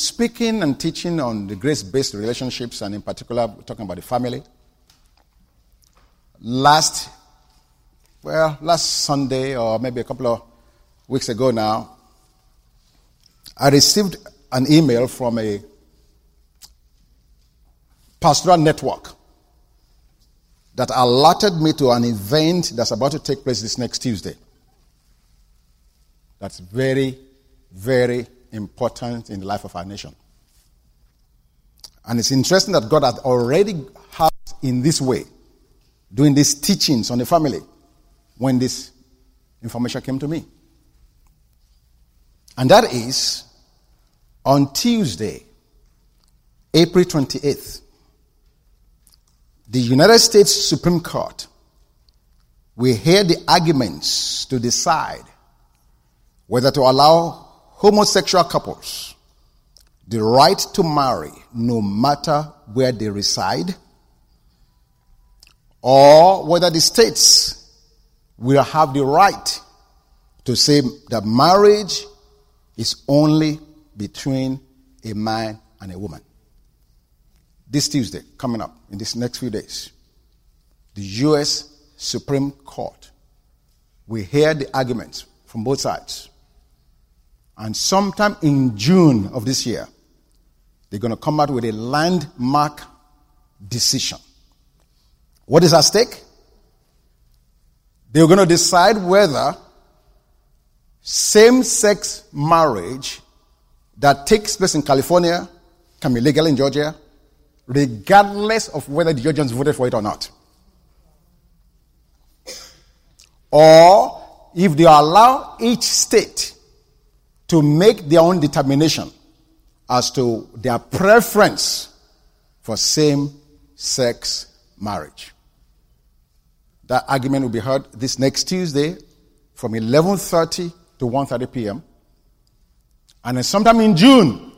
speaking and teaching on the grace based relationships, and in particular, talking about the family. Last, well, last Sunday, or maybe a couple of weeks ago now, I received an email from a pastoral network that alerted me to an event that's about to take place this next Tuesday. That's very, very important in the life of our nation. And it's interesting that God had already had in this way, doing these teachings on the family, when this information came to me. And that is on Tuesday, April 28th, the United States Supreme Court will hear the arguments to decide whether to allow homosexual couples the right to marry no matter where they reside, or whether the states will have the right to say that marriage is only between a man and a woman. This Tuesday, coming up in this next few days, the U.S. Supreme Court will hear the arguments from both sides. And sometime in June of this year, they're going to come out with a landmark decision. What is at stake? They're going to decide whether same sex marriage that takes place in California can be legal in Georgia, regardless of whether the Georgians voted for it or not. Or if they allow each state to make their own determination as to their preference for same sex marriage. That argument will be heard this next Tuesday from 11:30 to 1:30 p.m. And then sometime in June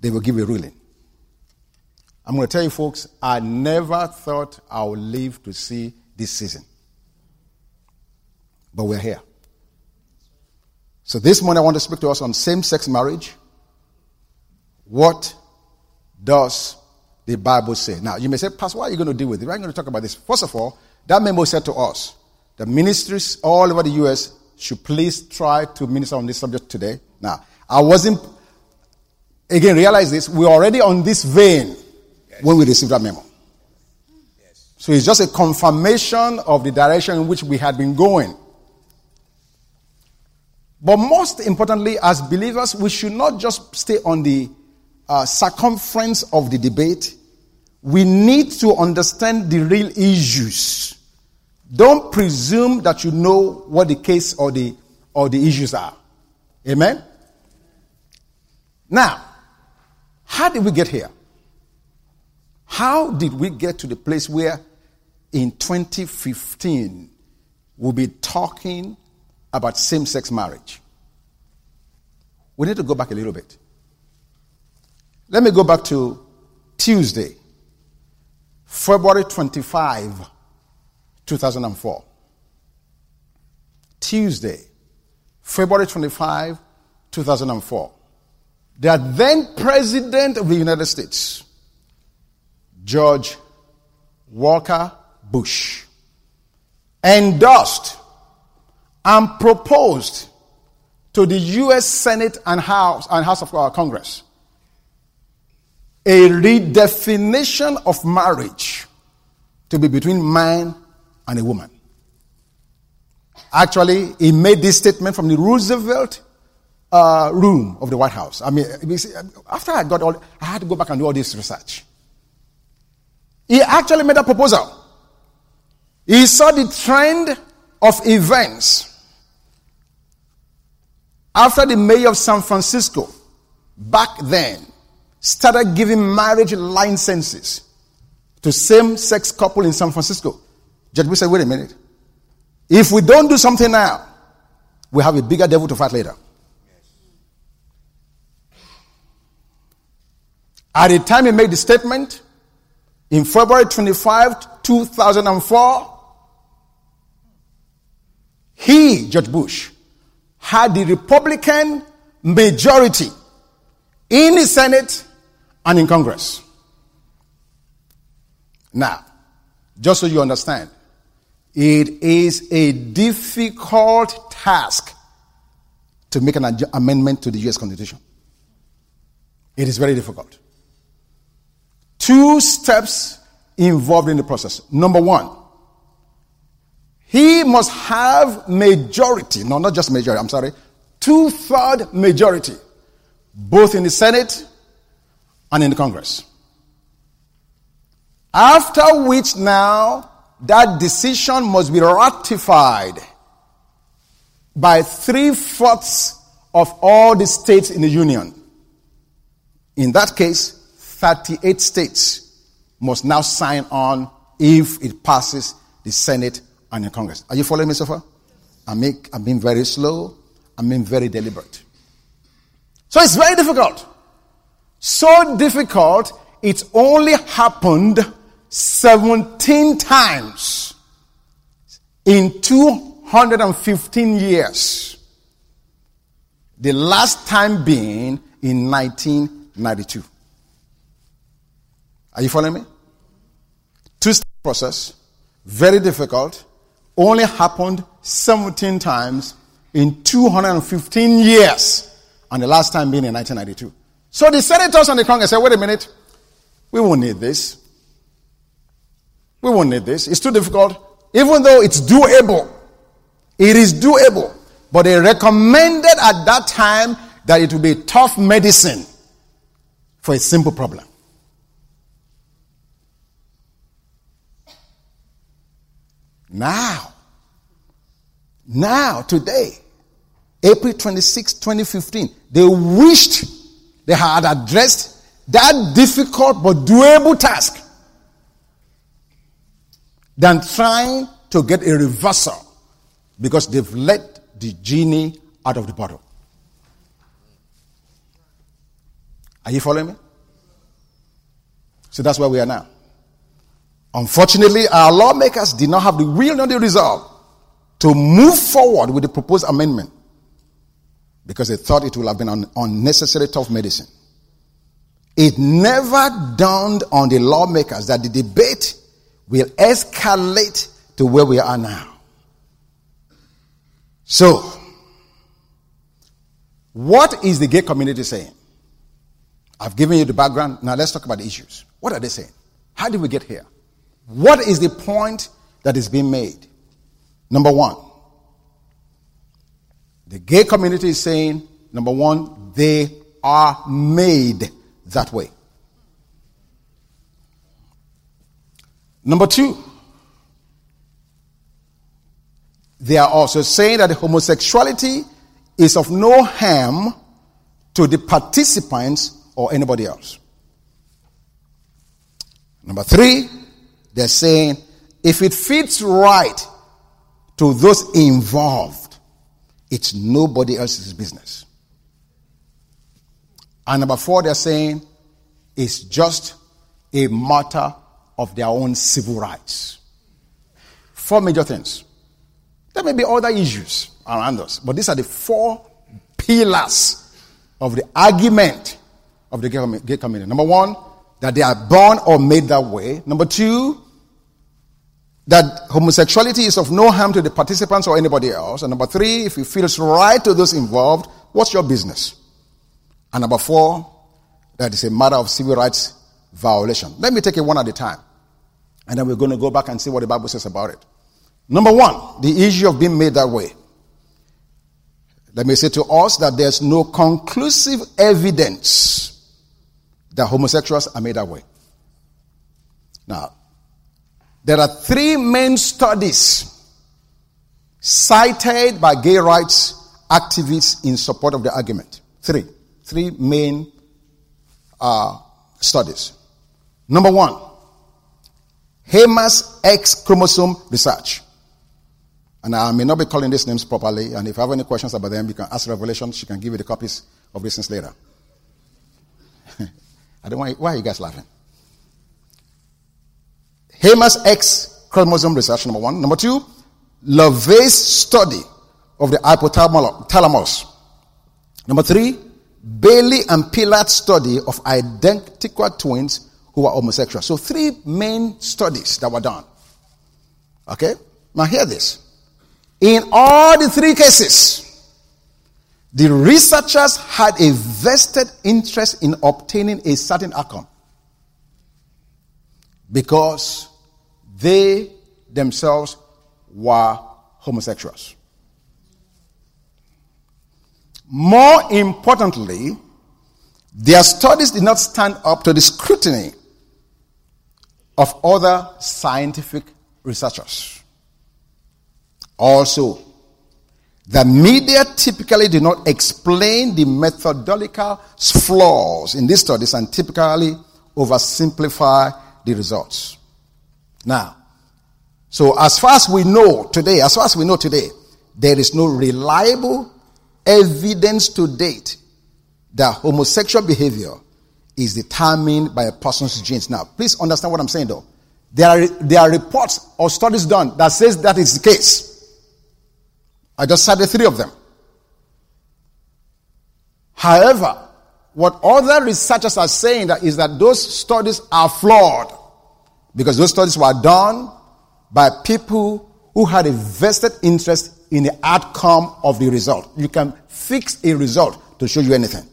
they will give a ruling. I'm going to tell you folks, I never thought I would live to see this season. But we're here. So this morning I want to speak to us on same-sex marriage. What does the Bible say? Now, you may say, Pastor, what are you going to deal with it? I'm going to talk about this. First of all, that memo said to us, the ministries all over the U.S. should please try to minister on this subject today. Now, I wasn't, again, realize this, we're already on this vein when we received that memo. So it's just a confirmation of the direction in which we had been going. But most importantly, as believers, we should not just stay on the uh, circumference of the debate. We need to understand the real issues. Don't presume that you know what the case or the or the issues are. Amen. Now, how did we get here? How did we get to the place where in 2015 we'll be talking about same sex marriage? We need to go back a little bit. Let me go back to Tuesday, February 25, 2004. Tuesday, February 25, 2004. The then President of the United States, George Walker Bush endorsed and proposed to the U.S. Senate and House and House of uh, Congress a redefinition of marriage to be between man and a woman. Actually, he made this statement from the Roosevelt uh, room of the White House. I mean, after I got all, I had to go back and do all this research. He actually made a proposal. He saw the trend of events after the mayor of San Francisco back then started giving marriage licenses to same sex couple in San Francisco. George Bush said, wait a minute. If we don't do something now, we have a bigger devil to fight later. At the time he made the statement, in February 25, 2004, he, George Bush, had the Republican majority in the Senate and in Congress. Now, just so you understand, it is a difficult task to make an amendment to the US Constitution. It is very difficult. Two steps involved in the process. Number one, he must have majority, no, not just majority, I'm sorry, two third majority, both in the Senate and in the Congress. After which now that decision must be ratified by three fourths of all the states in the Union. In that case, 38 states must now sign on if it passes the Senate and the Congress. Are you following me so far? I make, I'm being very slow. I'm being very deliberate. So it's very difficult. So difficult, it's only happened 17 times in 215 years. The last time being in 1992. Are you following me? Two step process, very difficult, only happened 17 times in 215 years, and the last time being in 1992. So the senators and the Congress said, wait a minute, we won't need this. We won't need this. It's too difficult. Even though it's doable, it is doable. But they recommended at that time that it would be tough medicine for a simple problem. Now, now, today, April 26, 2015, they wished they had addressed that difficult but doable task than trying to get a reversal because they've let the genie out of the bottle. Are you following me? So that's where we are now. Unfortunately, our lawmakers did not have the will nor the resolve to move forward with the proposed amendment because they thought it would have been an unnecessary tough medicine. It never dawned on the lawmakers that the debate will escalate to where we are now. So, what is the gay community saying? I've given you the background. Now let's talk about the issues. What are they saying? How did we get here? What is the point that is being made? Number one, the gay community is saying, number one, they are made that way. Number two, they are also saying that homosexuality is of no harm to the participants or anybody else. Number three, they're saying if it fits right to those involved, it's nobody else's business. And number four, they're saying it's just a matter of their own civil rights. Four major things. There may be other issues around us, but these are the four pillars of the argument of the gay community. Number one, that they are born or made that way. Number two, that homosexuality is of no harm to the participants or anybody else. And number three, if it feels right to those involved, what's your business? And number four, that is a matter of civil rights violation. Let me take it one at a time. And then we're going to go back and see what the Bible says about it. Number one, the issue of being made that way. Let me say to us that there's no conclusive evidence that homosexuals are made that way. Now, there are three main studies cited by gay rights activists in support of the argument. Three. Three main uh, studies. Number one, Hamer's X chromosome research. And I may not be calling these names properly, and if you have any questions about them, you can ask Revelation. She can give you the copies of these things later. I don't want. Why are you guys laughing? Hamer's X chromosome research, number one. Number two, LeVay's study of the hypothalamus. Number three, Bailey and Pillard study of identical twins who were homosexual. So, three main studies that were done. Okay? Now, hear this. In all the three cases, the researchers had a vested interest in obtaining a certain outcome because they themselves were homosexuals. More importantly, their studies did not stand up to the scrutiny of other scientific researchers. Also, the media typically do not explain the methodological flaws in these studies and typically oversimplify the results. Now, so as far as we know today, as far as we know today, there is no reliable evidence to date that homosexual behavior is determined by a person's genes. Now, please understand what I'm saying though. There are, there are reports or studies done that says that is the case. I just cited three of them. However, what other researchers are saying that is that those studies are flawed because those studies were done by people who had a vested interest in the outcome of the result. You can fix a result to show you anything.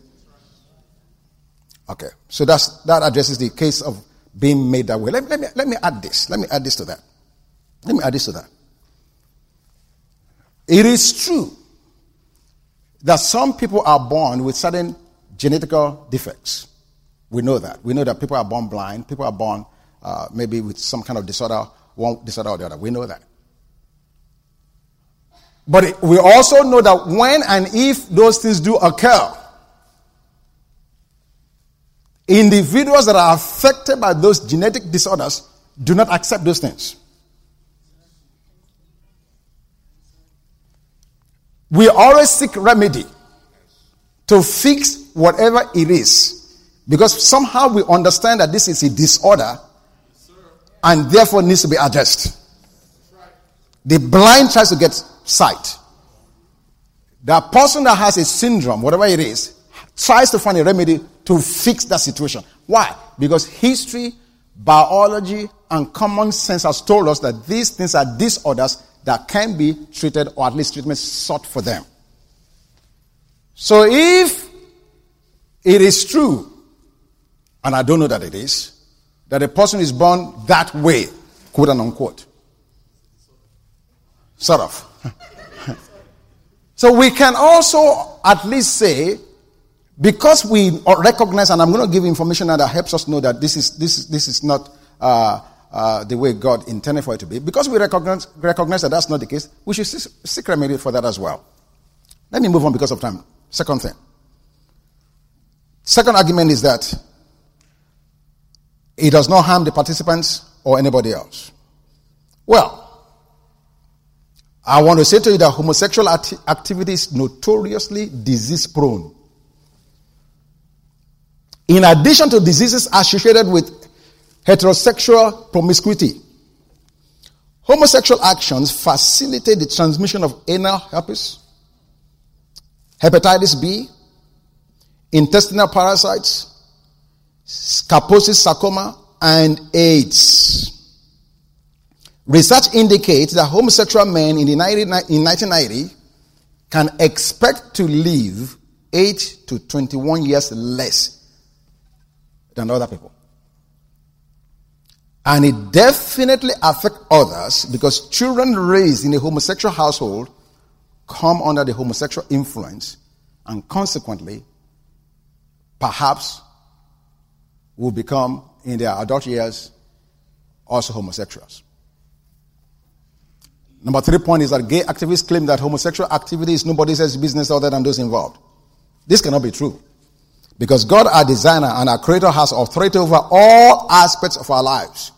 Okay, so that's, that addresses the case of being made that way. Let, let, me, let me add this. Let me add this to that. Let me add this to that. It is true that some people are born with certain genetical defects. We know that. We know that people are born blind, people are born uh, maybe with some kind of disorder, one disorder or the other. We know that. But we also know that when and if those things do occur, individuals that are affected by those genetic disorders do not accept those things. We always seek remedy to fix whatever it is. Because somehow we understand that this is a disorder and therefore needs to be addressed. The blind tries to get sight. The person that has a syndrome, whatever it is, tries to find a remedy to fix that situation. Why? Because history, biology, and common sense has told us that these things are disorders that can be treated or at least treatment sought for them. So if it is true, and I don't know that it is, that a person is born that way, quote and unquote, sort of. so we can also at least say, because we recognize, and I'm going to give information that helps us know that this is this is, this is not uh, uh, the way God intended for it to be, because we recognize, recognize that that's not the case, we should seek remedy for that as well. Let me move on because of time. Second thing. Second argument is that it does not harm the participants or anybody else. Well, I want to say to you that homosexual acti- activity is notoriously disease prone. In addition to diseases associated with heterosexual promiscuity. Homosexual actions facilitate the transmission of anal herpes, hepatitis B, intestinal parasites, Kaposi sarcoma, and AIDS. Research indicates that homosexual men in, the 90, in 1990 can expect to live 8 to 21 years less than other people. And it definitely affects others because children raised in a homosexual household come under the homosexual influence and consequently perhaps will become in their adult years also homosexuals. Number three point is that gay activists claim that homosexual activity is nobody else's business other than those involved. This cannot be true. Because God, our designer and our creator, has authority over all aspects of our lives.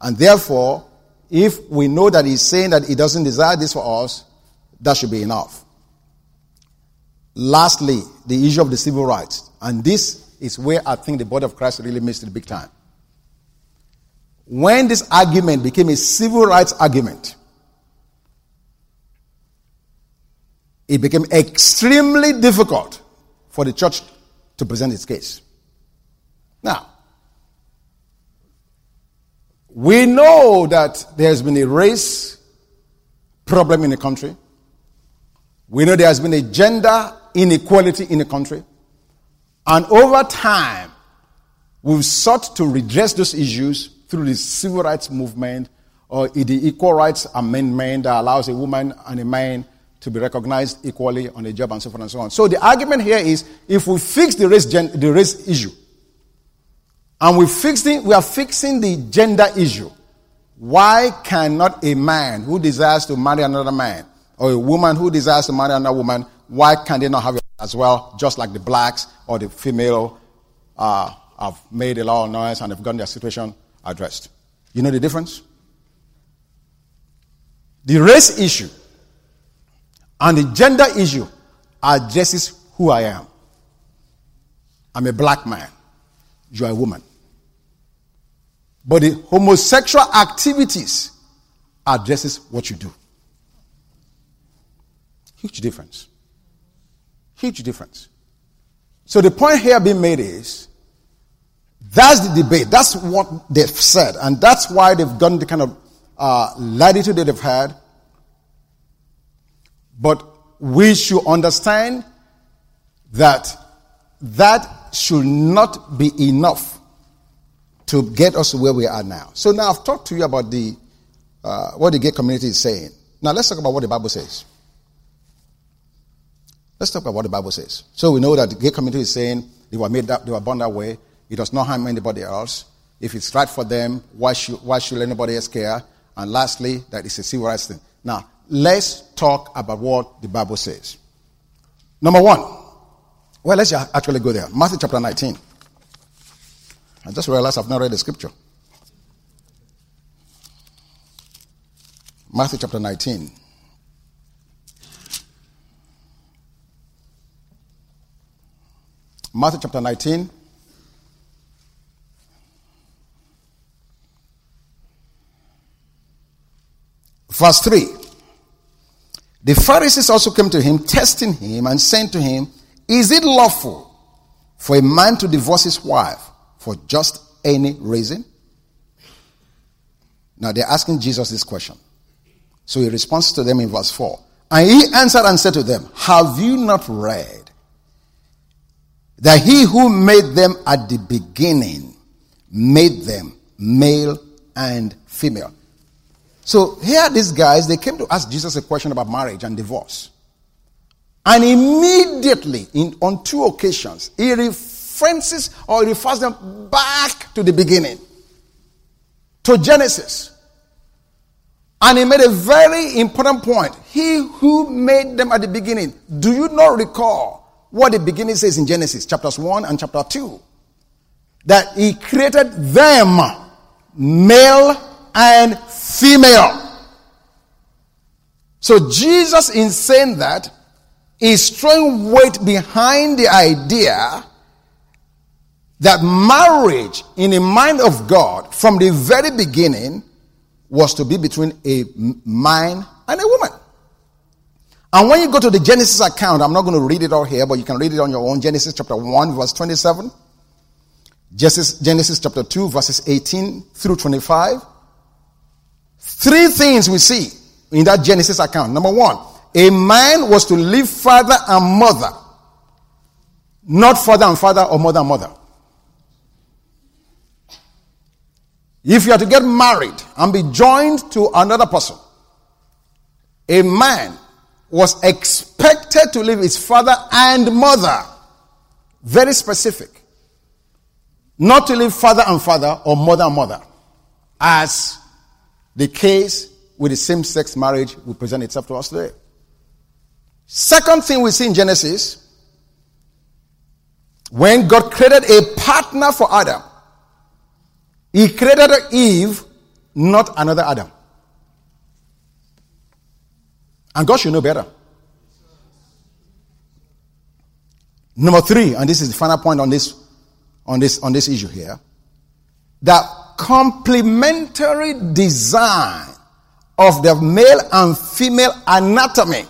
And therefore, if we know that He's saying that He doesn't desire this for us, that should be enough. Lastly, the issue of the civil rights. And this is where I think the body of Christ really missed it big time. When this argument became a civil rights argument, it became extremely difficult for the church to present its case. Now, we know that there has been a race problem in the country. We know there has been a gender inequality in the country. And over time, we've sought to redress those issues through the civil rights movement or the Equal Rights Amendment that allows a woman and a man to be recognized equally on a job and so forth and so on. So the argument here is if we fix the race, gen- the race issue and we, fixing, we are fixing the gender issue, why cannot a man who desires to marry another man or a woman who desires to marry another woman, why can they not have as well, just like the blacks or the female uh, have made a lot of noise and have gotten their situation addressed? You know the difference? The race issue and the gender issue addresses who I am. I'm a black man. You're a woman. But the homosexual activities addresses what you do. Huge difference. Huge difference. So the point here being made is that's the debate. That's what they've said. And that's why they've done the kind of uh, latitude that they've had. But we should understand that that should not be enough to get us where we are now. So now I've talked to you about the uh, what the gay community is saying. Now let's talk about what the Bible says. Let's talk about what the Bible says. So we know that the gay community is saying they were made that they were born that way. It does not harm anybody else. If it's right for them, why should why should anybody else care? And lastly, that it's a civil rights thing. Now, let's talk about what the Bible says. Number one. Well, let's actually go there. Matthew chapter 19. I just realized I've not read the scripture. Matthew chapter 19. Matthew chapter 19. Verse 3. The Pharisees also came to him, testing him, and saying to him, Is it lawful for a man to divorce his wife for just any reason? Now they're asking Jesus this question. So he responds to them in verse 4. And he answered and said to them, Have you not read that he who made them at the beginning made them male and female? So here these guys, they came to ask Jesus a question about marriage and divorce. And immediately, in, on two occasions, he references or refers them back to the beginning, to Genesis. And he made a very important point. He who made them at the beginning, do you not recall what the beginning says in Genesis, chapters 1 and chapter 2? That he created them, male and female. So Jesus, in saying that, is throwing weight behind the idea that marriage in the mind of God from the very beginning was to be between a man and a woman. And when you go to the Genesis account, I'm not going to read it all here, but you can read it on your own. Genesis chapter 1, verse 27. Genesis, Genesis chapter 2, verses 18 through 25. Three things we see in that Genesis account. Number one, a man was to leave father and mother, not father and father or mother and mother. If you are to get married and be joined to another person, a man was expected to leave his father and mother. Very specific. Not to leave father and father or mother and mother. As the case with the same sex marriage will present itself to us today. Second thing we see in Genesis, when God created a partner for Adam, He created Eve, not another Adam. And God should know better. Number three, and this is the final point on this, on this, on this issue here, that complementary design of the male and female anatomy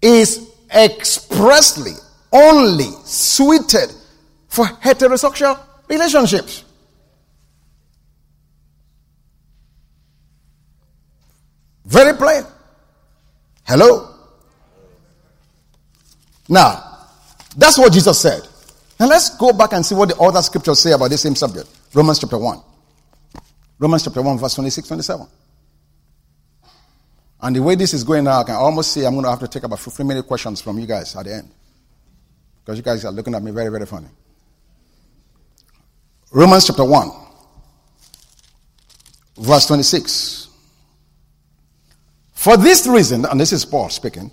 is expressly only suited for heterosexual relationships. Very plain. Hello? Now, that's what Jesus said. Now let's go back and see what the other scriptures say about the same subject. Romans chapter 1. Romans chapter 1, verse 26, 27. And the way this is going now, I can almost say I'm going to have to take about 15 minute questions from you guys at the end. Because you guys are looking at me very, very funny. Romans chapter 1, verse 26. For this reason, and this is Paul speaking,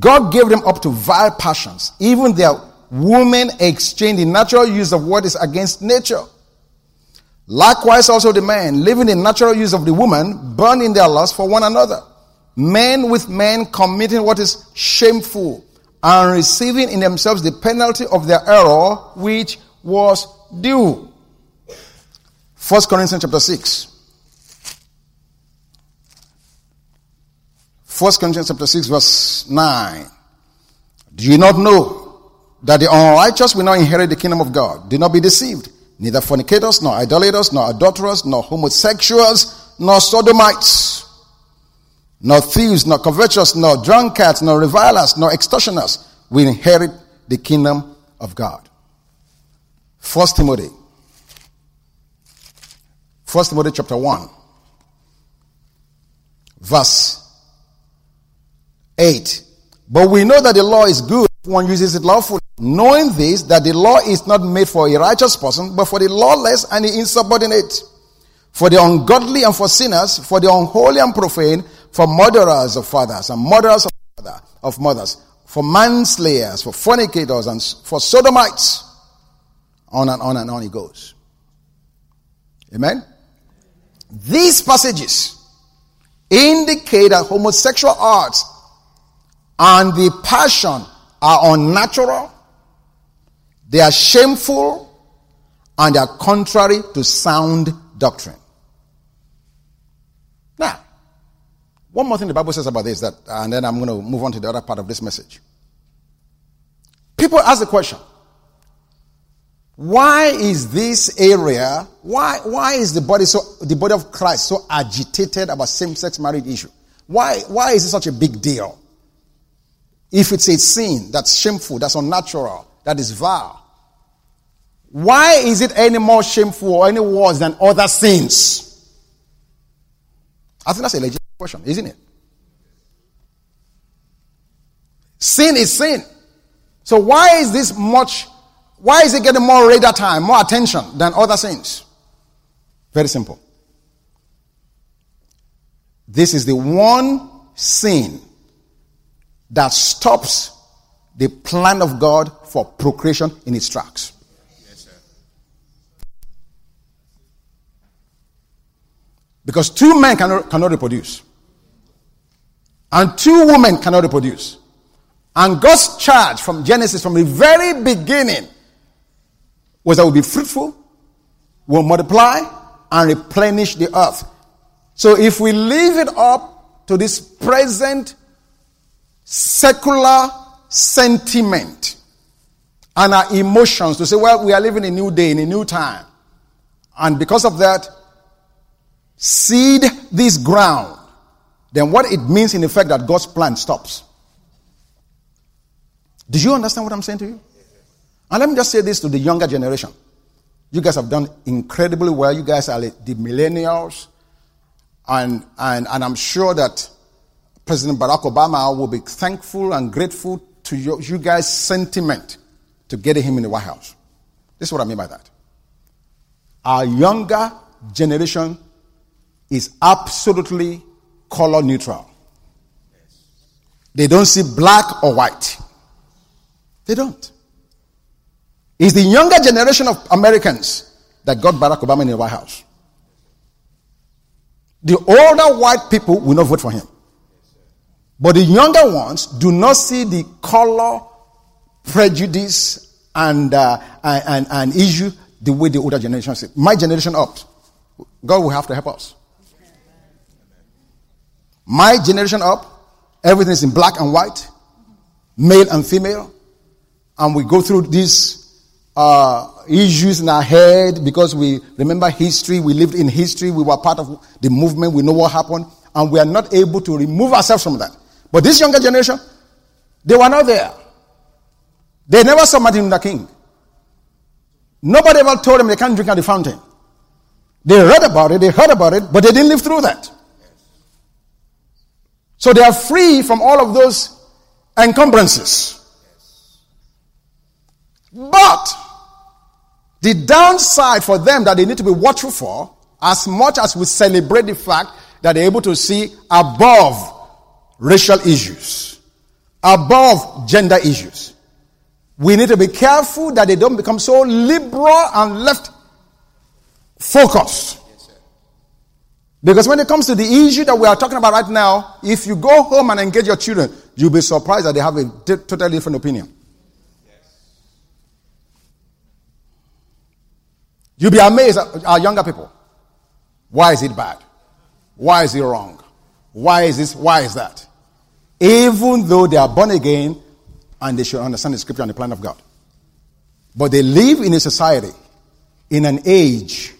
God gave them up to vile passions. Even their women exchanged the natural use of what is against nature. Likewise, also the men, living in natural use of the woman, burning their lust for one another. Men with men committing what is shameful and receiving in themselves the penalty of their error, which was due. First Corinthians chapter 6. 1 Corinthians chapter 6, verse 9. Do you not know that the unrighteous will not inherit the kingdom of God? Do not be deceived. Neither fornicators, nor idolaters, nor adulterers, nor homosexuals, nor sodomites, nor thieves, nor covetous, nor drunkards, nor revilers, nor extortioners will inherit the kingdom of God. First Timothy. First Timothy chapter 1. Verse 8. But we know that the law is good if one uses it lawfully. Knowing this, that the law is not made for a righteous person, but for the lawless and the insubordinate, for the ungodly and for sinners, for the unholy and profane, for murderers of fathers and murderers of, father, of mothers, for manslayers, for fornicators, and for sodomites. On and on and on it goes. Amen? These passages indicate that homosexual acts and the passion are unnatural, they are shameful, and they are contrary to sound doctrine. Now, one more thing the Bible says about this, that, and then I'm going to move on to the other part of this message. People ask the question why is this area, why, why is the body, so, the body of Christ so agitated about same sex marriage issue? Why, why is it such a big deal? If it's a sin that's shameful, that's unnatural, that is vile, why is it any more shameful or any worse than other sins? I think that's a legitimate question, isn't it? Sin is sin. So why is this much, why is it getting more radar time, more attention than other sins? Very simple. This is the one sin that stops the plan of God for procreation in its tracks. Because two men cannot, cannot reproduce. And two women cannot reproduce. And God's charge from Genesis, from the very beginning, was that we'll be fruitful, we'll multiply, and replenish the earth. So if we leave it up to this present secular sentiment and our emotions to say, well, we are living a new day, in a new time. And because of that, seed this ground, then what it means in effect that God's plan stops. Did you understand what I'm saying to you? And let me just say this to the younger generation. You guys have done incredibly well. You guys are the millennials. And, and, and I'm sure that President Barack Obama will be thankful and grateful to you, you guys' sentiment to getting him in the White House. This is what I mean by that. Our younger generation is absolutely color neutral. They don't see black or white. They don't. It's the younger generation of Americans that got Barack Obama in the White House. The older white people will not vote for him. But the younger ones do not see the color prejudice and, uh, and, and issue the way the older generation see. My generation up. God will have to help us. My generation up, everything is in black and white, male and female. and we go through these uh, issues in our head because we remember history, we lived in history, we were part of the movement, we know what happened, and we are not able to remove ourselves from that. But this younger generation, they were not there. They never saw Martin Luther King. Nobody ever told them they can't drink at the fountain. They read about it, they heard about it, but they didn't live through that. So they are free from all of those encumbrances. But the downside for them that they need to be watchful for, as much as we celebrate the fact that they're able to see above racial issues, above gender issues, we need to be careful that they don't become so liberal and left focused. Because when it comes to the issue that we are talking about right now, if you go home and engage your children, you'll be surprised that they have a totally different opinion. You'll be amazed at our younger people. Why is it bad? Why is it wrong? Why is this? Why is that? Even though they are born again, and they should understand the scripture and the plan of God. But they live in a society, in an age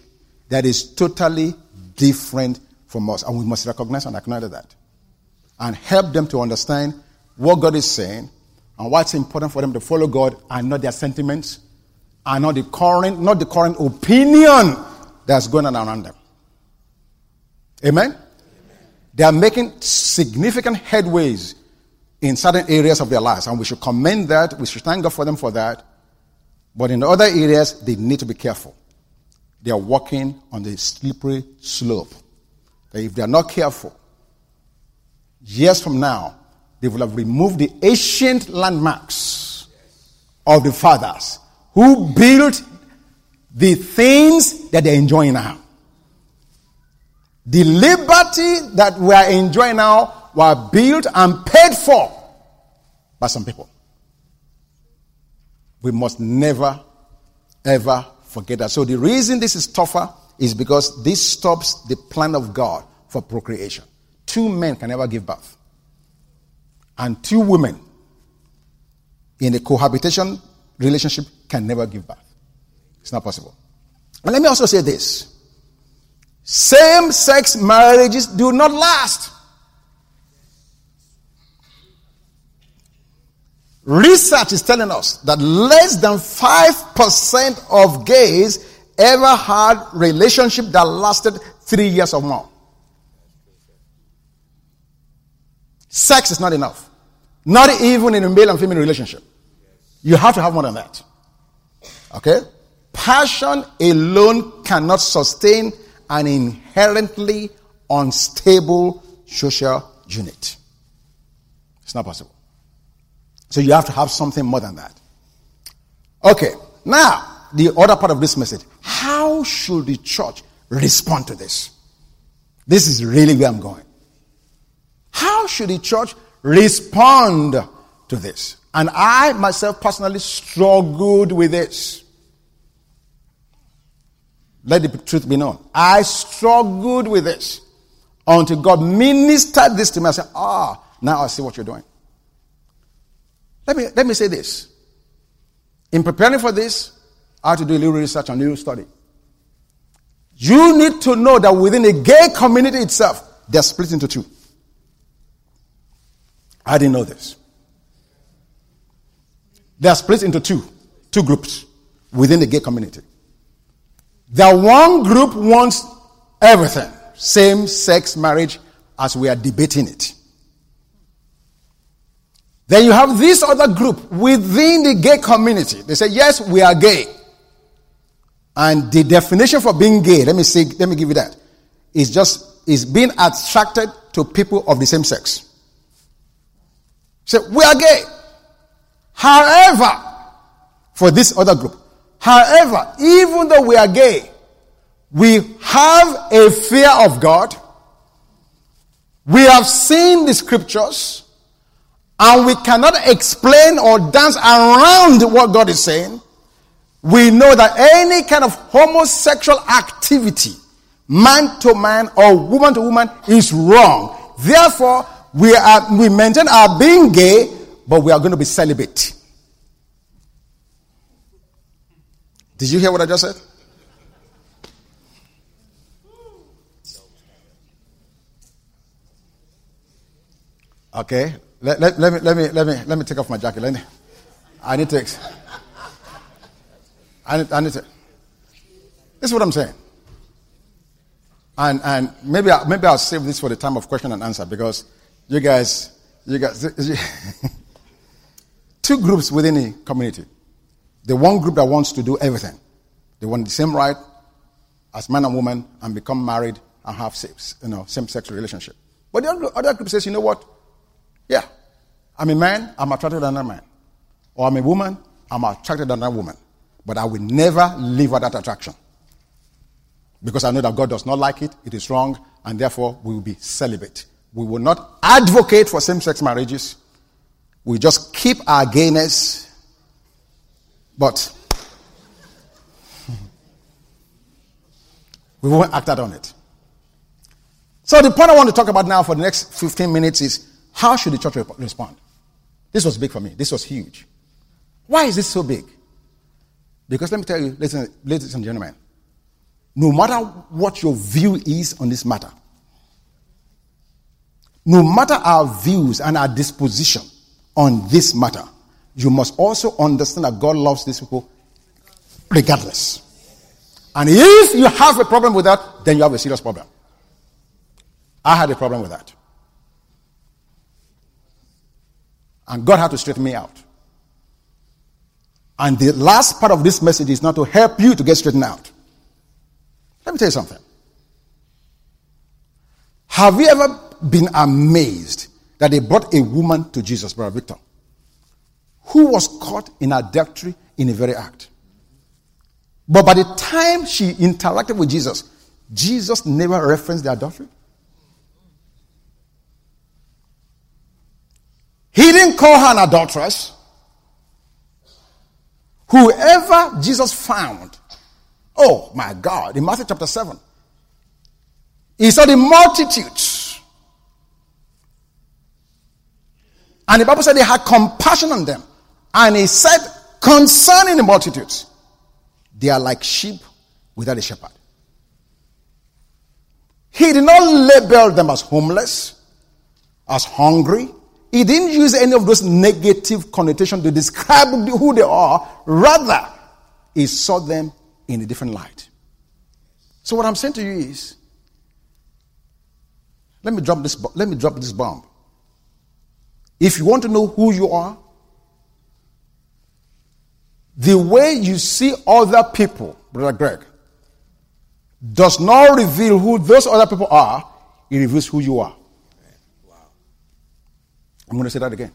that is totally different from us. And we must recognize and acknowledge that. And help them to understand what God is saying and why it's important for them to follow God and not their sentiments and not the current, not the current opinion that's going on around them. Amen? They are making significant headways in certain areas of their lives, and we should commend that. We should thank God for them for that. But in other areas, they need to be careful. They are walking on the slippery slope. That if they are not careful, years from now, they will have removed the ancient landmarks of the fathers who built the things that they're enjoying now. The liberty that we are enjoying now were built and paid for by some people. We must never, ever forget that. So the reason this is tougher is because this stops the plan of God for procreation. Two men can never give birth. And two women in a cohabitation relationship can never give birth. It's not possible. And let me also say this same sex marriages do not last. Research is telling us that less than 5% of gays ever had relationship that lasted three years or more. Sex is not enough. Not even in a male and female relationship. You have to have more than that. Okay? Passion alone cannot sustain an inherently unstable social unit. It's not possible. So you have to have something more than that. Okay, now, the other part of this message. How should the church respond to this? This is really where I'm going. How should the church respond to this? And I myself personally struggled with this. Let the truth be known. I struggled with this until God ministered this to me. I said, Ah, now I see what you're doing. Let me, let me say this. In preparing for this, I had to do a little research and a little study. You need to know that within a gay community itself, they're split into two. I didn't know this. They are split into two, two groups within the gay community. The one group wants everything, same sex marriage, as we are debating it. Then you have this other group within the gay community. They say, yes, we are gay. And the definition for being gay, let me say, let me give you that, is just, is being attracted to people of the same sex. Say, we are gay. However, for this other group, however, even though we are gay, we have a fear of God. We have seen the scriptures and we cannot explain or dance around what God is saying, we know that any kind of homosexual activity, man to man or woman to woman, is wrong. Therefore, we are we maintain our being gay, but we are going to be celibate. Did you hear what I just said? Okay. Let, let, let, me, let, me, let, me, let me take off my jacket. Let me, I need to. I need, I need to. This is what I'm saying. And, and maybe, I, maybe I'll save this for the time of question and answer because you guys, you guys, two groups within the community. The one group that wants to do everything. They want the same right as man and woman and become married and have sex, you know, same-sex relationship. But the other group says, you know what? Yeah, I'm a man, I'm attracted to another man. Or I'm a woman, I'm attracted to another woman. But I will never live with that attraction. Because I know that God does not like it, it is wrong, and therefore we will be celibate. We will not advocate for same sex marriages. We just keep our gayness, but we won't act out on it. So, the point I want to talk about now for the next 15 minutes is how should the church respond? This was big for me. This was huge. Why is this so big? Because let me tell you, ladies, ladies and gentlemen, no matter what your view is on this matter, no matter our views and our disposition on this matter, you must also understand that God loves these people regardless. And if you have a problem with that, then you have a serious problem. I had a problem with that. And God had to straighten me out. And the last part of this message is not to help you to get straightened out. Let me tell you something. Have you ever been amazed that they brought a woman to Jesus, Brother Victor, who was caught in adultery in the very act? But by the time she interacted with Jesus, Jesus never referenced the adultery. He didn't call her an adulteress. Whoever Jesus found Oh my God, in Matthew chapter 7, he saw the multitudes. And the Bible said he had compassion on them. And he said, concerning the multitudes, they are like sheep without a shepherd. He did not label them as homeless, as hungry. He didn't use any of those negative connotations to describe who they are. Rather, he saw them in a different light. So what I'm saying to you is, let me drop this. Let me drop this bomb. If you want to know who you are, the way you see other people, Brother Greg, does not reveal who those other people are. It reveals who you are. Wow. I'm going to say that again.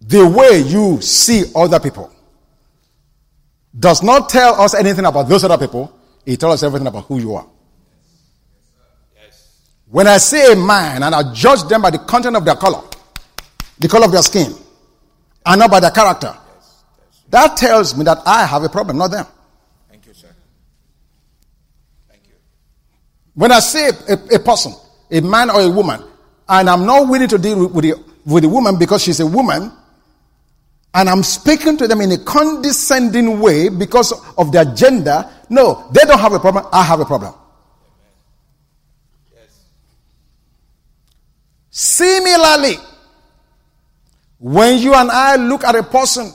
The way you see other people does not tell us anything about those other people, it tells us everything about who you are. When I see a man and I judge them by the content of their color, the color of their skin, and not by their character, that tells me that I have a problem, not them. Thank you, sir. Thank you. When I see a, a, person, a man or a woman, and I'm not willing to deal with, with, the, with the woman because she's a woman, and I'm speaking to them in a condescending way because of their gender. No, they don't have a problem. I have a problem. Yes. Similarly, when you and I look at a person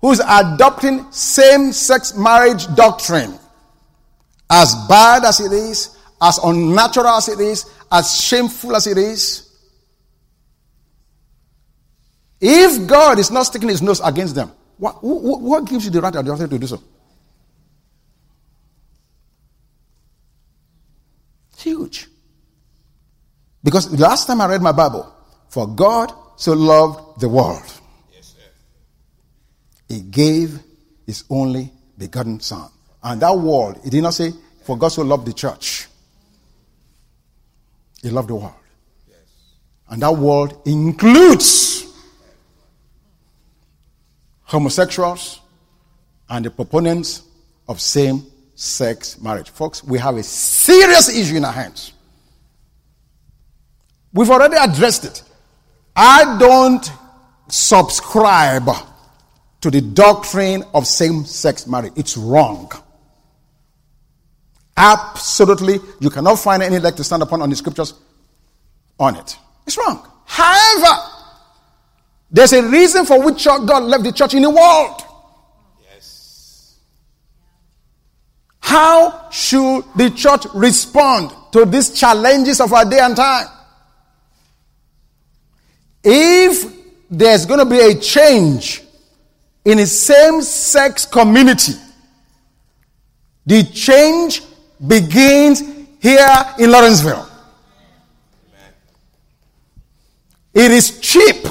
who's adopting same sex marriage doctrine, as bad as it is, as unnatural as it is, as shameful as it is, if God is not sticking his nose against them, what, what, what gives you the right the authority to do so? Huge. Because the last time I read my Bible, for God so loved the world, He gave His only begotten Son. And that world, He did not say, for God so loved the church. He loved the world. And that world includes homosexuals and the proponents of same sex marriage. Folks, we have a serious issue in our hands. We've already addressed it. I don't subscribe to the doctrine of same sex marriage. It's wrong. Absolutely, you cannot find any leg to stand upon on the scriptures on it. It's wrong. However, there's a reason for which God left the church in the world. Yes. How should the church respond to these challenges of our day and time? If there's going to be a change in a same sex community, the change begins here in Lawrenceville. It is cheap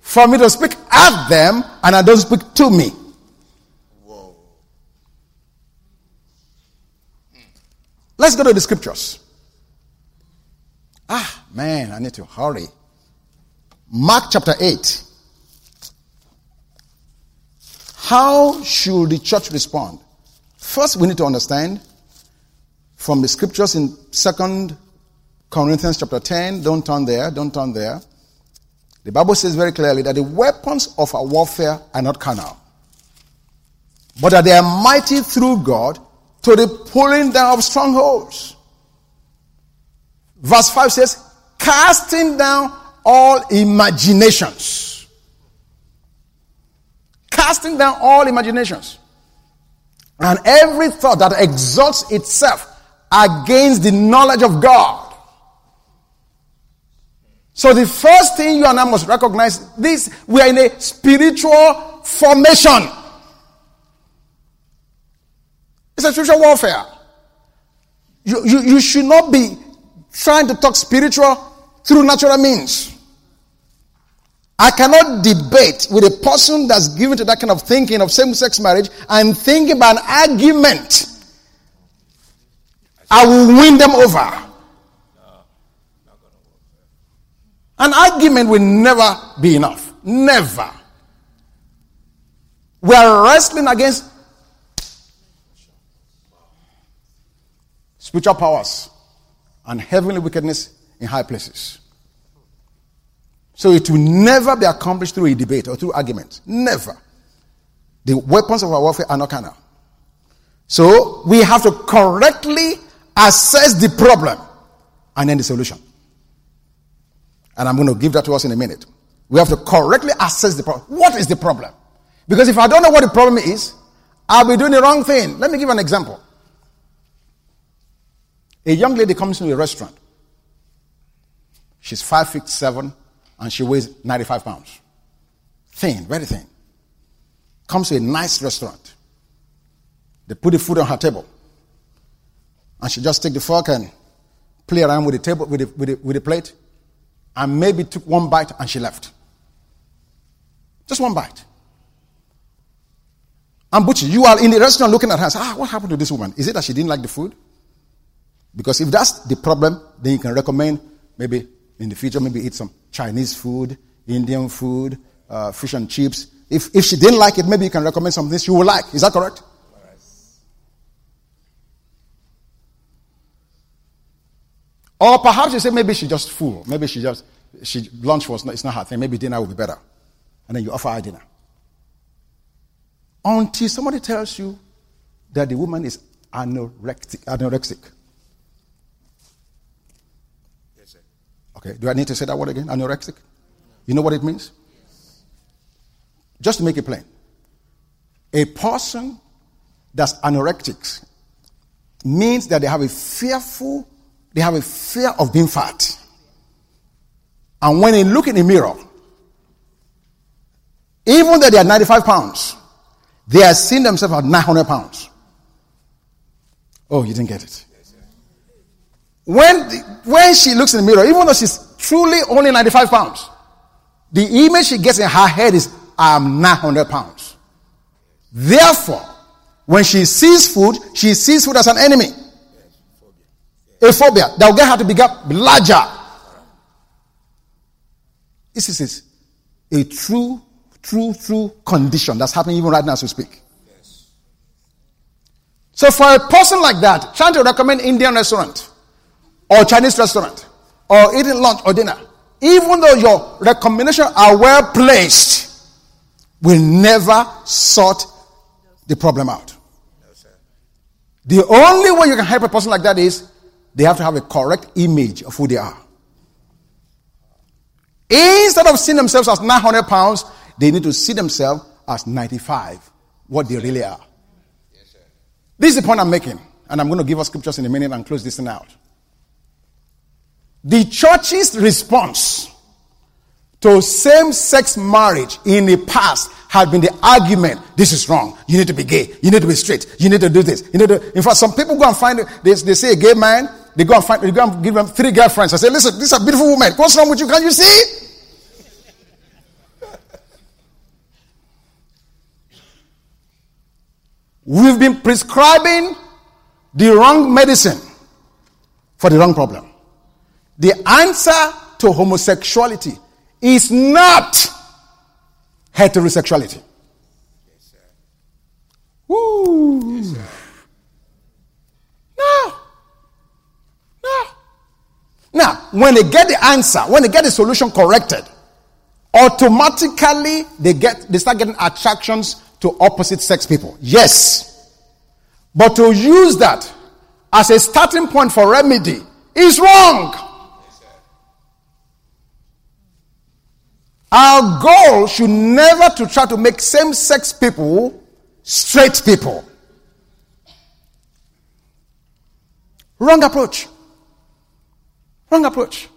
for me to speak at them and I don't speak to me. Whoa. Let's go to the scriptures. Ah, man, I need to hurry. Mark chapter 8. How should the church respond? First, we need to understand from the scriptures in Second Corinthians chapter 10. Don't turn there, don't turn there. The Bible says very clearly that the weapons of our warfare are not carnal, but that they are mighty through God to the pulling down of strongholds. Verse 5 says, casting down all imaginations. Casting down all imaginations. And every thought that exalts itself against the knowledge of God. So the first thing you and I must recognize this, we are in a spiritual formation. It's a spiritual warfare. You, you, you should not be trying to talk spiritual through natural means. I cannot debate with a person that's given to that kind of thinking of same sex marriage and think about an argument. I will win them over. An argument will never be enough. Never. We are wrestling against spiritual powers and heavenly wickedness in high places. So it will never be accomplished through a debate or through argument. Never. The weapons of our warfare are not carnal. So we have to correctly assess the problem and then the solution. And I'm going to give that to us in a minute. We have to correctly assess the problem. What is the problem? Because if I don't know what the problem is, I'll be doing the wrong thing. Let me give an example. A young lady comes to a restaurant. She's five feet seven and she weighs 95 pounds. Thin, very thin. Comes to a nice restaurant. They put the food on her table. And she just take the fork and play around with the table, with the, with the, with the plate, and maybe took one bite and she left. Just one bite. And Butchie, you are in the restaurant looking at her and say, ah, what happened to this woman? Is it that she didn't like the food? Because if that's the problem, then you can recommend maybe in the future, maybe eat some Chinese food, Indian food, uh, fish and chips. If, if she didn't like it, maybe you can recommend something she would like. Is that correct? Or perhaps you say maybe she's just full. Maybe she just she lunch was not it's not her thing. Maybe dinner will be better. And then you offer her dinner. Until somebody tells you that the woman is anorexic. Okay, do I need to say that word again? Anorexic? You know what it means? Just to make it plain. A person that's anorexic means that they have a fearful, they have a fear of being fat. And when they look in the mirror, even though they are 95 pounds, they are seeing themselves at 900 pounds. Oh, you didn't get it. When, when she looks in the mirror, even though she's truly only 95 pounds, the image she gets in her head is, I'm 900 pounds. Therefore, when she sees food, she sees food as an enemy. A phobia that will get her to become larger. This is a true, true, true condition that's happening even right now as we speak. So for a person like that, trying to recommend Indian restaurant, or Chinese restaurant or eating lunch or dinner, even though your recommendations are well placed, will never sort the problem out. The only way you can help a person like that is they have to have a correct image of who they are. Instead of seeing themselves as 900 pounds, they need to see themselves as 95, what they really are. Yes, this is the point I'm making, and I'm going to give us scriptures in a minute and close this thing out. The church's response to same sex marriage in the past had been the argument this is wrong. You need to be gay. You need to be straight. You need to do this. You need to. In fact, some people go and find, they, they say a gay man, they go and find, they go and give them three girlfriends. I say, listen, these are beautiful women. What's wrong with you? Can you see? We've been prescribing the wrong medicine for the wrong problem. The answer to homosexuality is not heterosexuality. Yes. Woo. Yes. No. No. Now, when they get the answer, when they get the solution corrected, automatically they get they start getting attractions to opposite sex people. Yes. But to use that as a starting point for remedy is wrong. Our goal should never to try to make same-sex people straight people. Wrong approach. Wrong approach.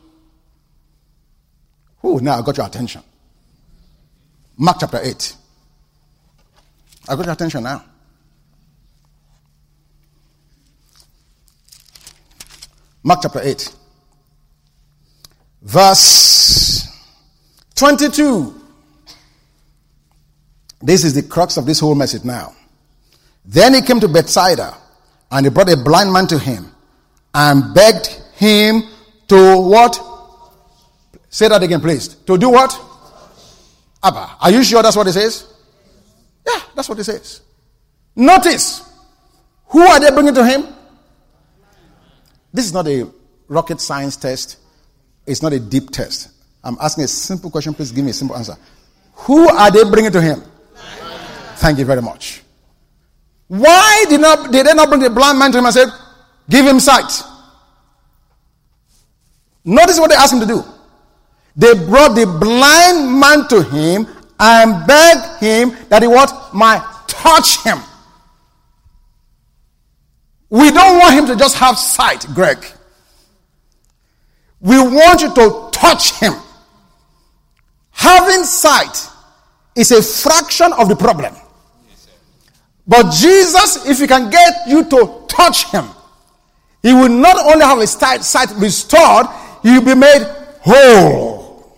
Oh, now I got your attention. Mark chapter 8. I got your attention now. Mark chapter 8. Verse 22. This is the crux of this whole message now. Then he came to Bethsaida and he brought a blind man to him and begged him to what? Say that again, please. To do what? Abba. Are you sure that's what it says? Yeah, that's what it says. Notice who are they bringing to him? This is not a rocket science test, it's not a deep test. I'm asking a simple question. Please give me a simple answer. Who are they bringing to him? Thank you very much. Why did, not, did they not bring the blind man to him and said, Give him sight? Notice what they asked him to do. They brought the blind man to him and begged him that he what might touch him. We don't want him to just have sight, Greg. We want you to touch him. Having sight is a fraction of the problem. But Jesus, if he can get you to touch him, he will not only have his sight restored, he will be made whole.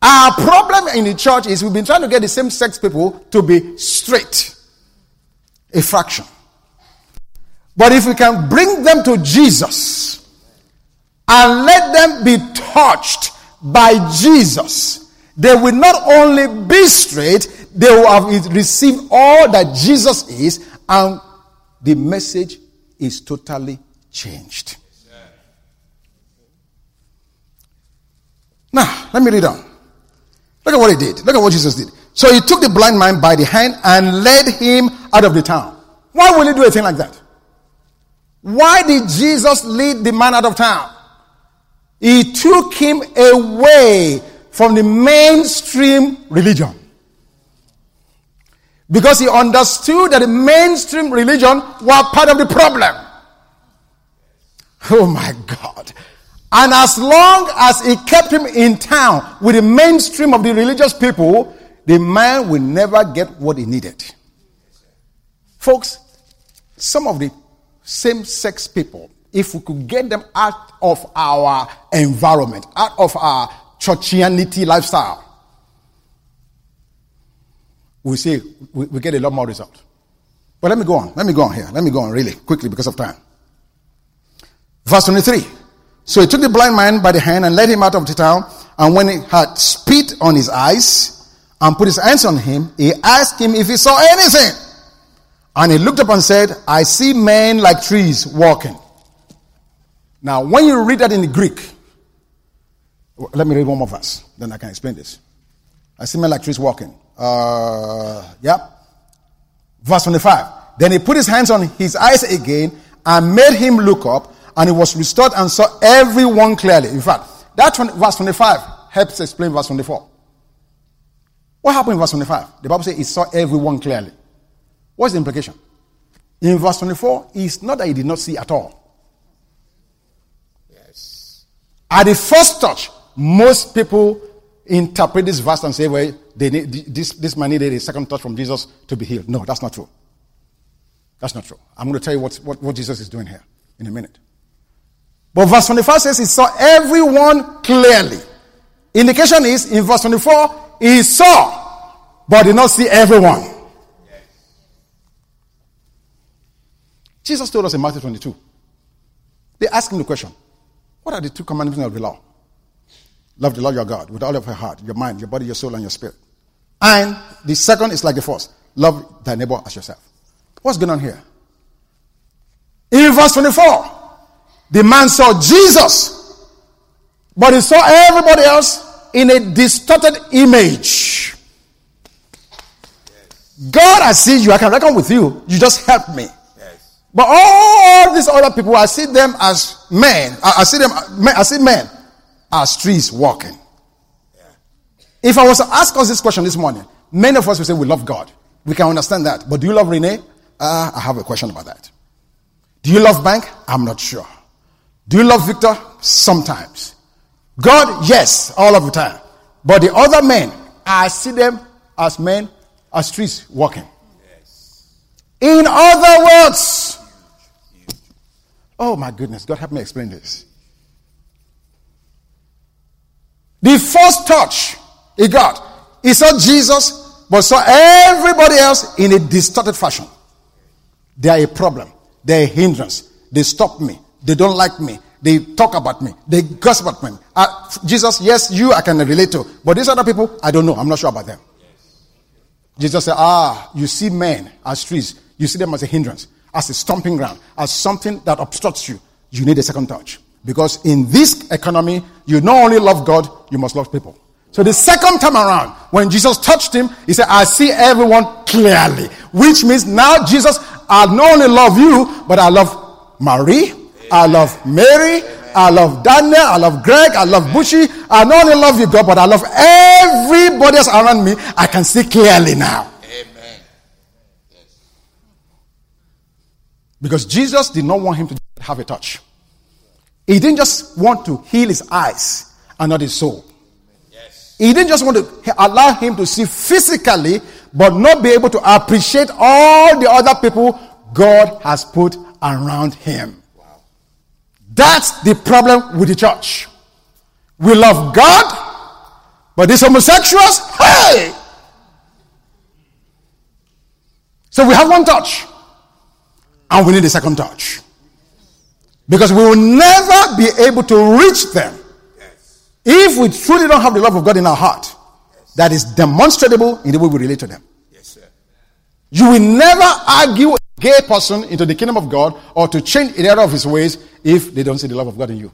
Our problem in the church is we've been trying to get the same sex people to be straight, a fraction. But if we can bring them to Jesus and let them be touched by Jesus, they will not only be straight, they will have received all that Jesus is, and the message is totally changed. Now, let me read on. Look at what he did. Look at what Jesus did. So he took the blind man by the hand and led him out of the town. Why would he do a thing like that? Why did Jesus lead the man out of town? He took him away from the mainstream religion. Because he understood that the mainstream religion was part of the problem. Oh my God. And as long as he kept him in town with the mainstream of the religious people, the man will never get what he needed. Folks, some of the same sex people, if we could get them out of our environment, out of our churchianity lifestyle, we see we, we get a lot more result. But let me go on. Let me go on here. Let me go on really quickly because of time. Verse 23. So he took the blind man by the hand and led him out of the town. And when he had spit on his eyes and put his hands on him, he asked him if he saw anything. And he looked up and said, I see men like trees walking. Now, when you read that in the Greek, let me read one more verse, then I can explain this. I see men like walking. Uh, yeah. Verse 25. Then he put his hands on his eyes again and made him look up, and he was restored and saw everyone clearly. In fact, that verse 25 helps explain verse 24. What happened in verse 25? The Bible says he saw everyone clearly. What's the implication? In verse 24, it's not that he did not see at all. Yes. At the first touch, most people interpret this verse and say, well, they need, this, this man needed a second touch from Jesus to be healed. No, that's not true. That's not true. I'm going to tell you what, what, what Jesus is doing here in a minute. But verse 25 says he saw everyone clearly. Indication is in verse 24, he saw, but did not see everyone. Jesus told us in Matthew 22. They asked him the question What are the two commandments of the law? Love the Lord your God with all of your heart, your mind, your body, your soul, and your spirit. And the second is like the first love thy neighbor as yourself. What's going on here? In verse 24, the man saw Jesus, but he saw everybody else in a distorted image. God, I see you. I can reckon with you. You just help me. But all these other people, I see them as men. I, see them. I see men as trees walking. If I was to ask us this question this morning, many of us will say we love God. We can understand that. But do you love Renee? Uh, I have a question about that. Do you love Bank? I'm not sure. Do you love Victor? Sometimes. God, yes, all of the time. But the other men, I see them as men, as trees walking. Yes. In other words, oh my goodness, God help me explain this. The first touch he got, he saw Jesus, but saw everybody else in a distorted fashion. They are a problem. They're a hindrance. They stop me. They don't like me. They talk about me. They gossip about me. Uh, Jesus, yes, you I can relate to. But these other people, I don't know. I'm not sure about them. Jesus said, Ah, you see men as trees. You see them as a hindrance, as a stomping ground, as something that obstructs you. You need a second touch. Because in this economy, you not only love God, you must love people. So the second time around, when Jesus touched him, he said, I see everyone clearly. Which means now Jesus, I not only love you, but I love Marie, I love Mary, I love Daniel, I love Greg, I love Bushy. I not only love you, God, but I love everybody else around me. I can see clearly now. Because Jesus did not want him to have a touch. He didn't just want to heal his eyes and not his soul. Yes. He didn't just want to allow him to see physically, but not be able to appreciate all the other people God has put around him. That's the problem with the church. We love God, but these homosexuals, hey! So we have one touch, and we need a second touch. Because we will never be able to reach them yes. if we truly don't have the love of God in our heart yes. that is demonstrable in the way we relate to them. Yes, you will never argue a gay person into the kingdom of God or to change the of his ways if they don't see the love of God in you.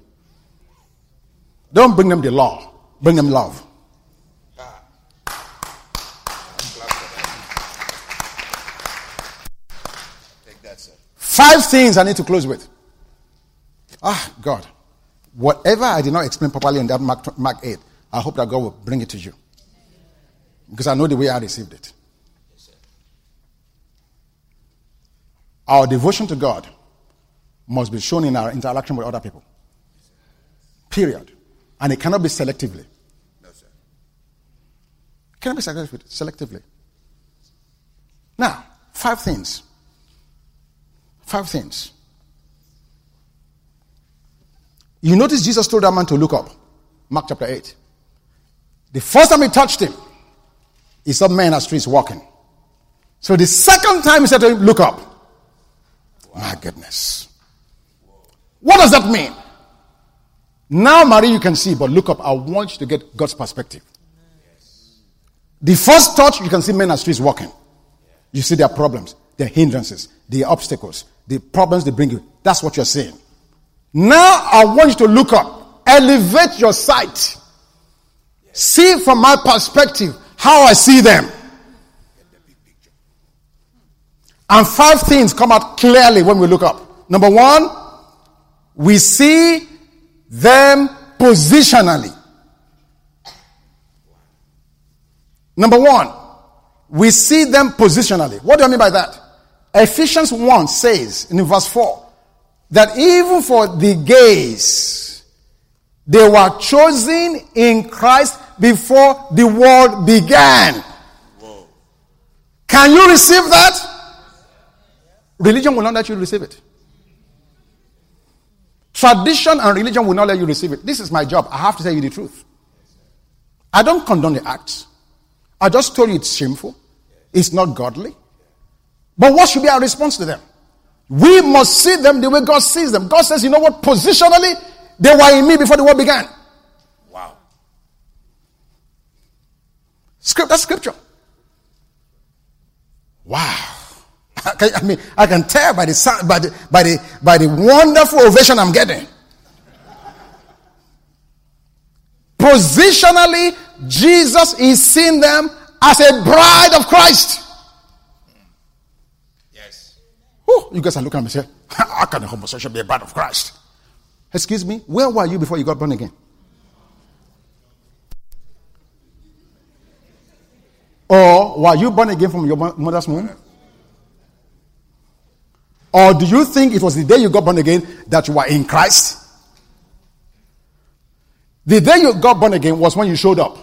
Don't bring them the law, bring them love. Five things I need to close with. Ah, God, whatever I did not explain properly in that Mark, Mark 8, I hope that God will bring it to you. Because I know the way I received it. Our devotion to God must be shown in our interaction with other people. Period. And it cannot be selectively. No, sir. Cannot be selectively. Now, five things. Five things you notice Jesus told that man to look up. Mark chapter 8. The first time he touched him, he saw men as streets walking. So the second time he said to him, Look up. My goodness. What does that mean? Now, Mary, you can see, but look up. I want you to get God's perspective. The first touch, you can see men as streets walking. You see their problems, their hindrances, their obstacles, the problems they bring you. That's what you're saying. Now I want you to look up, elevate your sight. See from my perspective how I see them. And five things come out clearly when we look up. Number one, we see them positionally. Number one, we see them positionally. What do I mean by that? Ephesians 1 says in verse 4 that even for the gays, they were chosen in Christ before the world began. Whoa. Can you receive that? Religion will not let you receive it. Tradition and religion will not let you receive it. This is my job. I have to tell you the truth. I don't condone the acts. I just told you it's shameful. It's not godly. But what should be our response to them? We must see them the way God sees them. God says, you know what? Positionally, they were in me before the world began. Wow. Script, that's scripture. Wow. I mean, I can tell by the, by the, by the, by the wonderful ovation I'm getting. Positionally, Jesus is seeing them as a bride of Christ. Whew, you guys are looking at me and say, How can a homosexual be a bride of Christ? Excuse me, where were you before you got born again? Or were you born again from your mother's womb? Or do you think it was the day you got born again that you were in Christ? The day you got born again was when you showed up.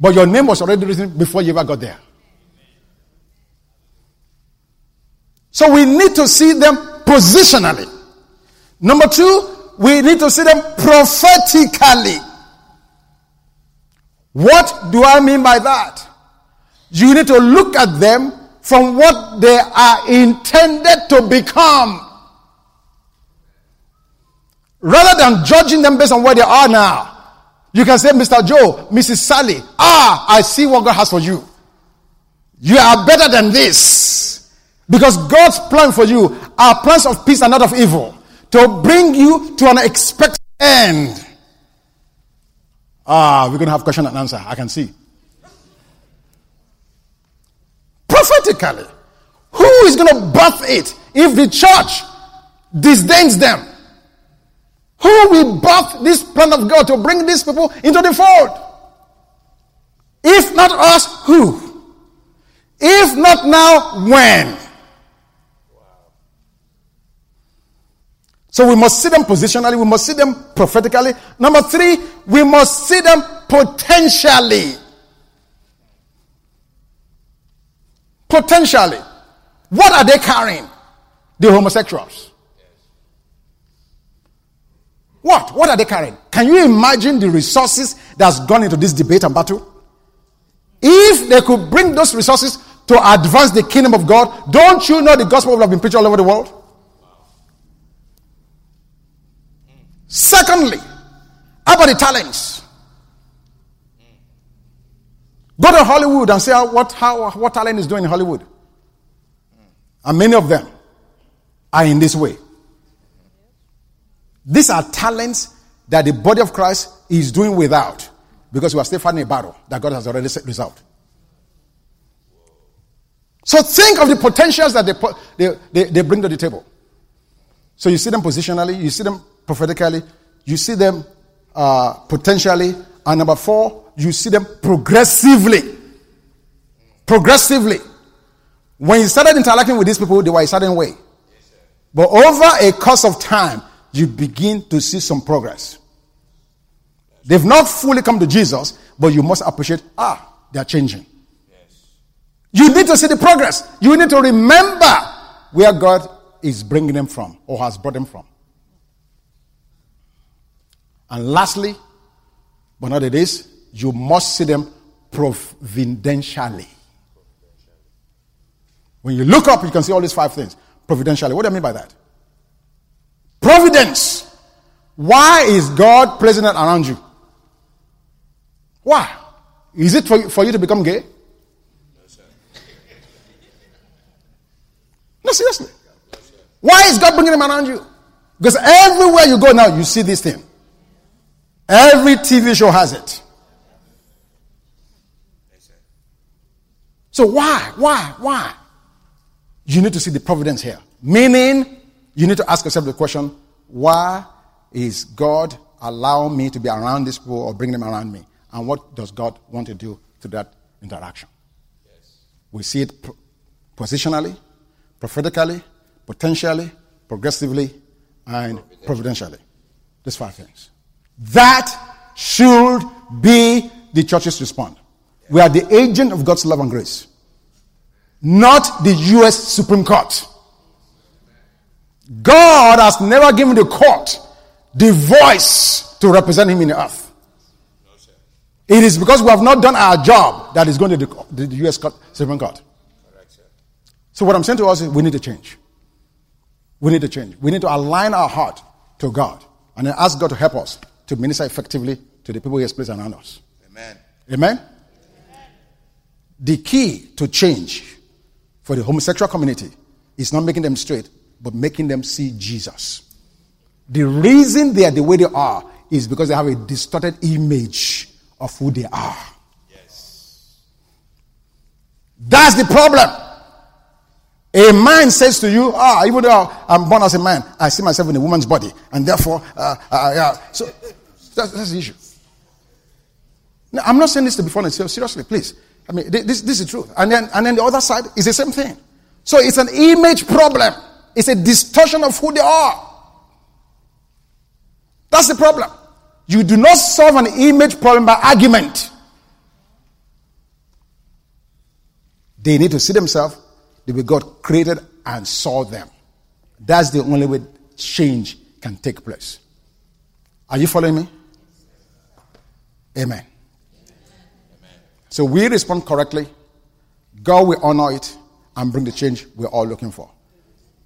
But your name was already written before you ever got there. So we need to see them positionally. Number two, we need to see them prophetically. What do I mean by that? You need to look at them from what they are intended to become. Rather than judging them based on where they are now, you can say, Mr. Joe, Mrs. Sally, ah, I see what God has for you. You are better than this. Because God's plan for you are plans of peace and not of evil to bring you to an expected end. Ah, we're going to have question and answer. I can see. prophetically. Who is going to birth it if the church disdains them? Who will birth this plan of God to bring these people into the fold? If not us, who? If not now, when? So we must see them positionally, we must see them prophetically. Number three, we must see them potentially. Potentially. What are they carrying? The homosexuals. What? What are they carrying? Can you imagine the resources that's gone into this debate and battle? If they could bring those resources to advance the kingdom of God, don't you know the gospel would have been preached all over the world? Secondly, about the talents? Go to Hollywood and see how, what, how, what talent is doing in Hollywood. And many of them are in this way. These are talents that the body of Christ is doing without because we are still fighting a battle that God has already set resolved. So think of the potentials that they, they, they, they bring to the table. So you see them positionally, you see them prophetically, you see them uh, potentially, and number four, you see them progressively. Progressively. When you started interacting with these people, they were a certain way. But over a course of time, you begin to see some progress. They've not fully come to Jesus, but you must appreciate, ah, they are changing. Yes. You need to see the progress. You need to remember where God is bringing them from or has brought them from. And lastly, but not it is, you must see them providentially. When you look up, you can see all these five things. Providentially. What do I mean by that? Providence. Why is God present around you? Why? Is it for, for you to become gay? No, sir. No, seriously. Why is God bringing them around you? Because everywhere you go now, you see this thing. Every TV show has it. So why? Why? Why? you need to see the providence here. Meaning, you need to ask yourself the question why is God allowing me to be around these people or bring them around me? And what does God want to do to that interaction? Yes. We see it positionally, prophetically, potentially, progressively, and providentially. These five things. That should be the church's response. We are the agent of God's love and grace, not the U.S. Supreme Court. God has never given the court the voice to represent him in the earth. It is because we have not done our job that is going to the, the U.S. Court, Supreme Court. So what I'm saying to us is we need to change. We need to change. We need to align our heart to God and then ask God to help us to minister effectively to the people He has placed around us. Amen. Amen. The key to change for the homosexual community is not making them straight, but making them see Jesus. The reason they are the way they are is because they have a distorted image of who they are. Yes. That's the problem. A man says to you, ah, even though I'm born as a man, I see myself in a woman's body, and therefore, uh, uh, yeah. So that's, that's the issue. Now, I'm not saying this to be funny. Seriously, please. I mean, this, this is true. And then, and then the other side is the same thing. So it's an image problem. It's a distortion of who they are. That's the problem. You do not solve an image problem by argument. They need to see themselves the way God created and saw them. That's the only way change can take place. Are you following me? Amen. Amen. So we respond correctly. God will honor it and bring the change we're all looking for.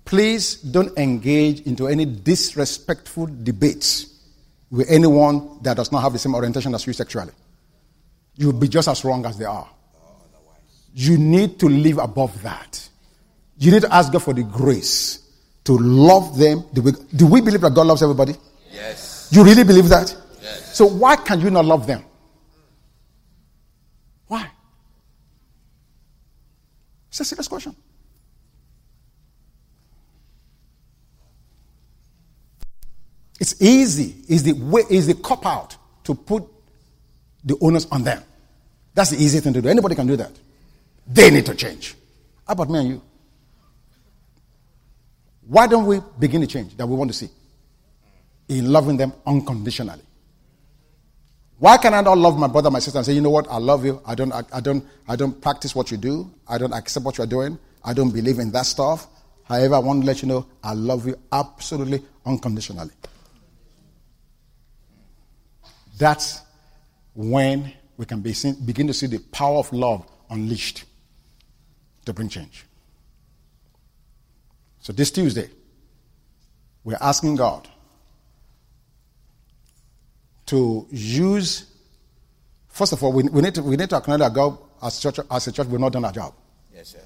Please don't engage into any disrespectful debates with anyone that does not have the same orientation as you sexually. You'll be just as wrong as they are. You need to live above that. You need to ask God for the grace to love them. Do we believe that God loves everybody? Yes. You really believe that? So why can you not love them? Why? It's a serious question. It's easy. Is the way is the cop out to put the onus on them. That's the easy thing to do. Anybody can do that. They need to change. How about me and you? Why don't we begin the change that we want to see? In loving them unconditionally. Why can I not love my brother, my sister, and say, you know what, I love you. I don't, I, I, don't, I don't practice what you do. I don't accept what you're doing. I don't believe in that stuff. However, I want to let you know I love you absolutely unconditionally. That's when we can be seen, begin to see the power of love unleashed to bring change. So this Tuesday, we're asking God to use, first of all, we, we, need, to, we need to acknowledge that God, as a, church, as a church, we've not done our job. Yes, sir.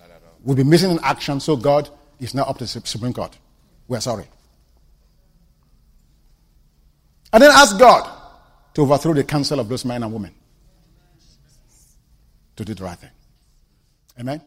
Not at all. We've been missing in action, so God is now up to the Supreme Court. We're sorry. And then ask God to overthrow the counsel of those men and women to do the right thing. Amen?